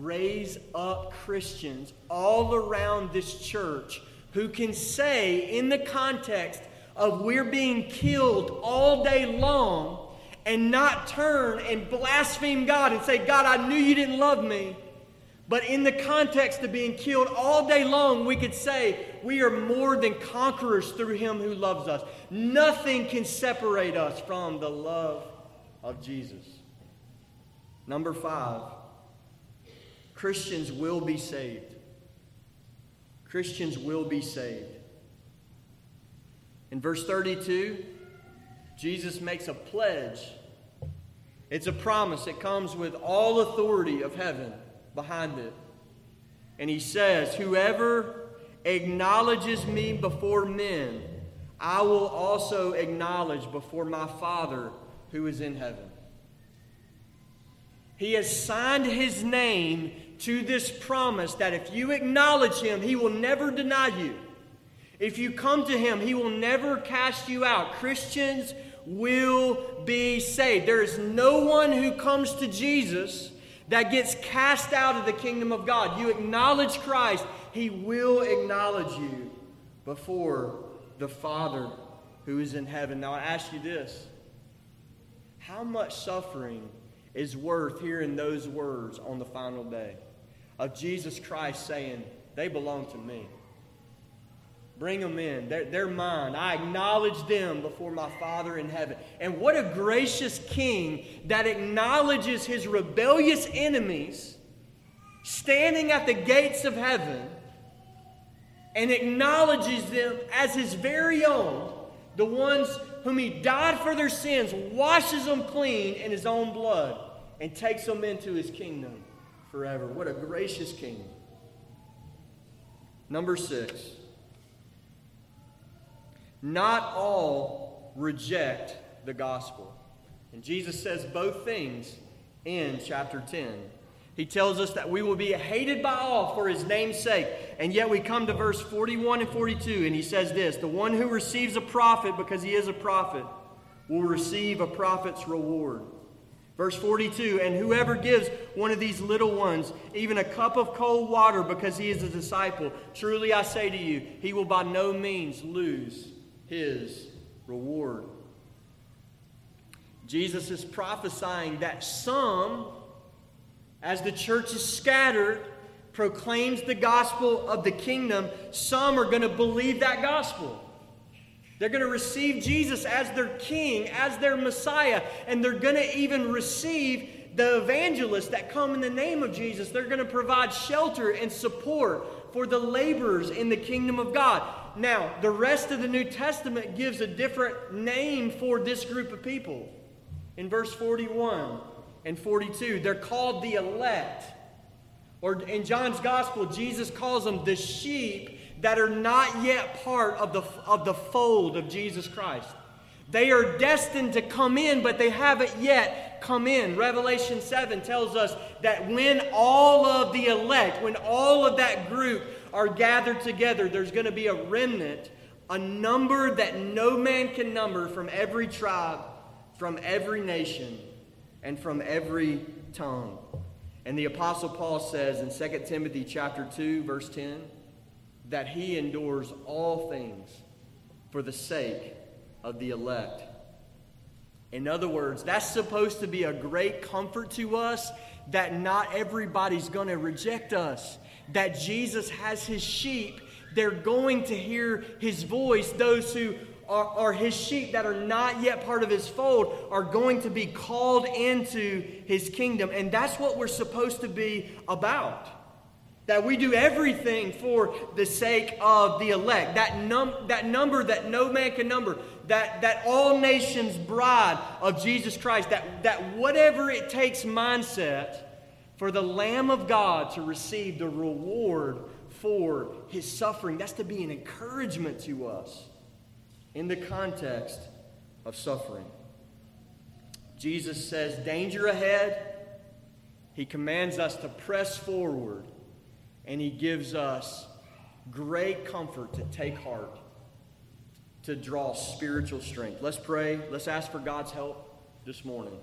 raise up Christians all around this church who can say, in the context of we're being killed all day long, and not turn and blaspheme God and say, God, I knew you didn't love me. But in the context of being killed all day long, we could say we are more than conquerors through him who loves us. Nothing can separate us from the love of Jesus. Number five, Christians will be saved. Christians will be saved. In verse 32, Jesus makes a pledge. It's a promise. It comes with all authority of heaven behind it. And he says, Whoever acknowledges me before men, I will also acknowledge before my Father who is in heaven. He has signed his name to this promise that if you acknowledge him, he will never deny you. If you come to him, he will never cast you out. Christians will be saved. There is no one who comes to Jesus that gets cast out of the kingdom of God. You acknowledge Christ, he will acknowledge you before the Father who is in heaven. Now, I ask you this how much suffering is worth hearing those words on the final day? Of Jesus Christ saying, They belong to me. Bring them in. They're, they're mine. I acknowledge them before my Father in heaven. And what a gracious king that acknowledges his rebellious enemies standing at the gates of heaven and acknowledges them as his very own, the ones whom he died for their sins, washes them clean in his own blood, and takes them into his kingdom forever. What a gracious king. Number six. Not all reject the gospel. And Jesus says both things in chapter 10. He tells us that we will be hated by all for his name's sake. And yet we come to verse 41 and 42, and he says this The one who receives a prophet because he is a prophet will receive a prophet's reward. Verse 42 And whoever gives one of these little ones even a cup of cold water because he is a disciple, truly I say to you, he will by no means lose his reward. Jesus is prophesying that some, as the church is scattered, proclaims the gospel of the kingdom, some are going to believe that gospel. They're going to receive Jesus as their king, as their Messiah, and they're going to even receive the evangelists that come in the name of Jesus. They're going to provide shelter and support for the laborers in the kingdom of God. Now, the rest of the New Testament gives a different name for this group of people in verse 41 and 42. They're called the elect. Or in John's gospel, Jesus calls them the sheep that are not yet part of the, of the fold of Jesus Christ. They are destined to come in, but they haven't yet come in. Revelation 7 tells us that when all of the elect, when all of that group are gathered together, there's going to be a remnant, a number that no man can number from every tribe from every nation and from every tongue. And the apostle Paul says in 2 Timothy chapter 2 verse 10 that he endures all things for the sake of the elect. In other words, that's supposed to be a great comfort to us that not everybody's going to reject us. That Jesus has his sheep, they're going to hear his voice. Those who are, are his sheep that are not yet part of his fold are going to be called into his kingdom. And that's what we're supposed to be about. That we do everything for the sake of the elect. That, num- that number that no man can number. That, that all nations bride of Jesus Christ. That, that whatever it takes mindset for the Lamb of God to receive the reward for his suffering. That's to be an encouragement to us in the context of suffering. Jesus says, Danger ahead. He commands us to press forward, and He gives us great comfort to take heart, to draw spiritual strength. Let's pray. Let's ask for God's help this morning.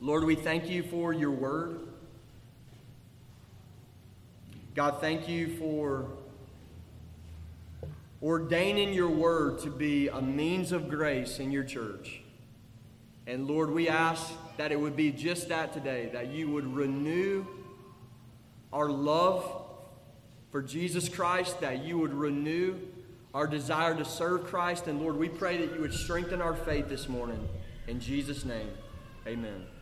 Lord, we thank you for your word. God, thank you for ordaining your word to be a means of grace in your church. And Lord, we ask that it would be just that today, that you would renew our love for Jesus Christ, that you would renew our desire to serve Christ. And Lord, we pray that you would strengthen our faith this morning. In Jesus' name, amen.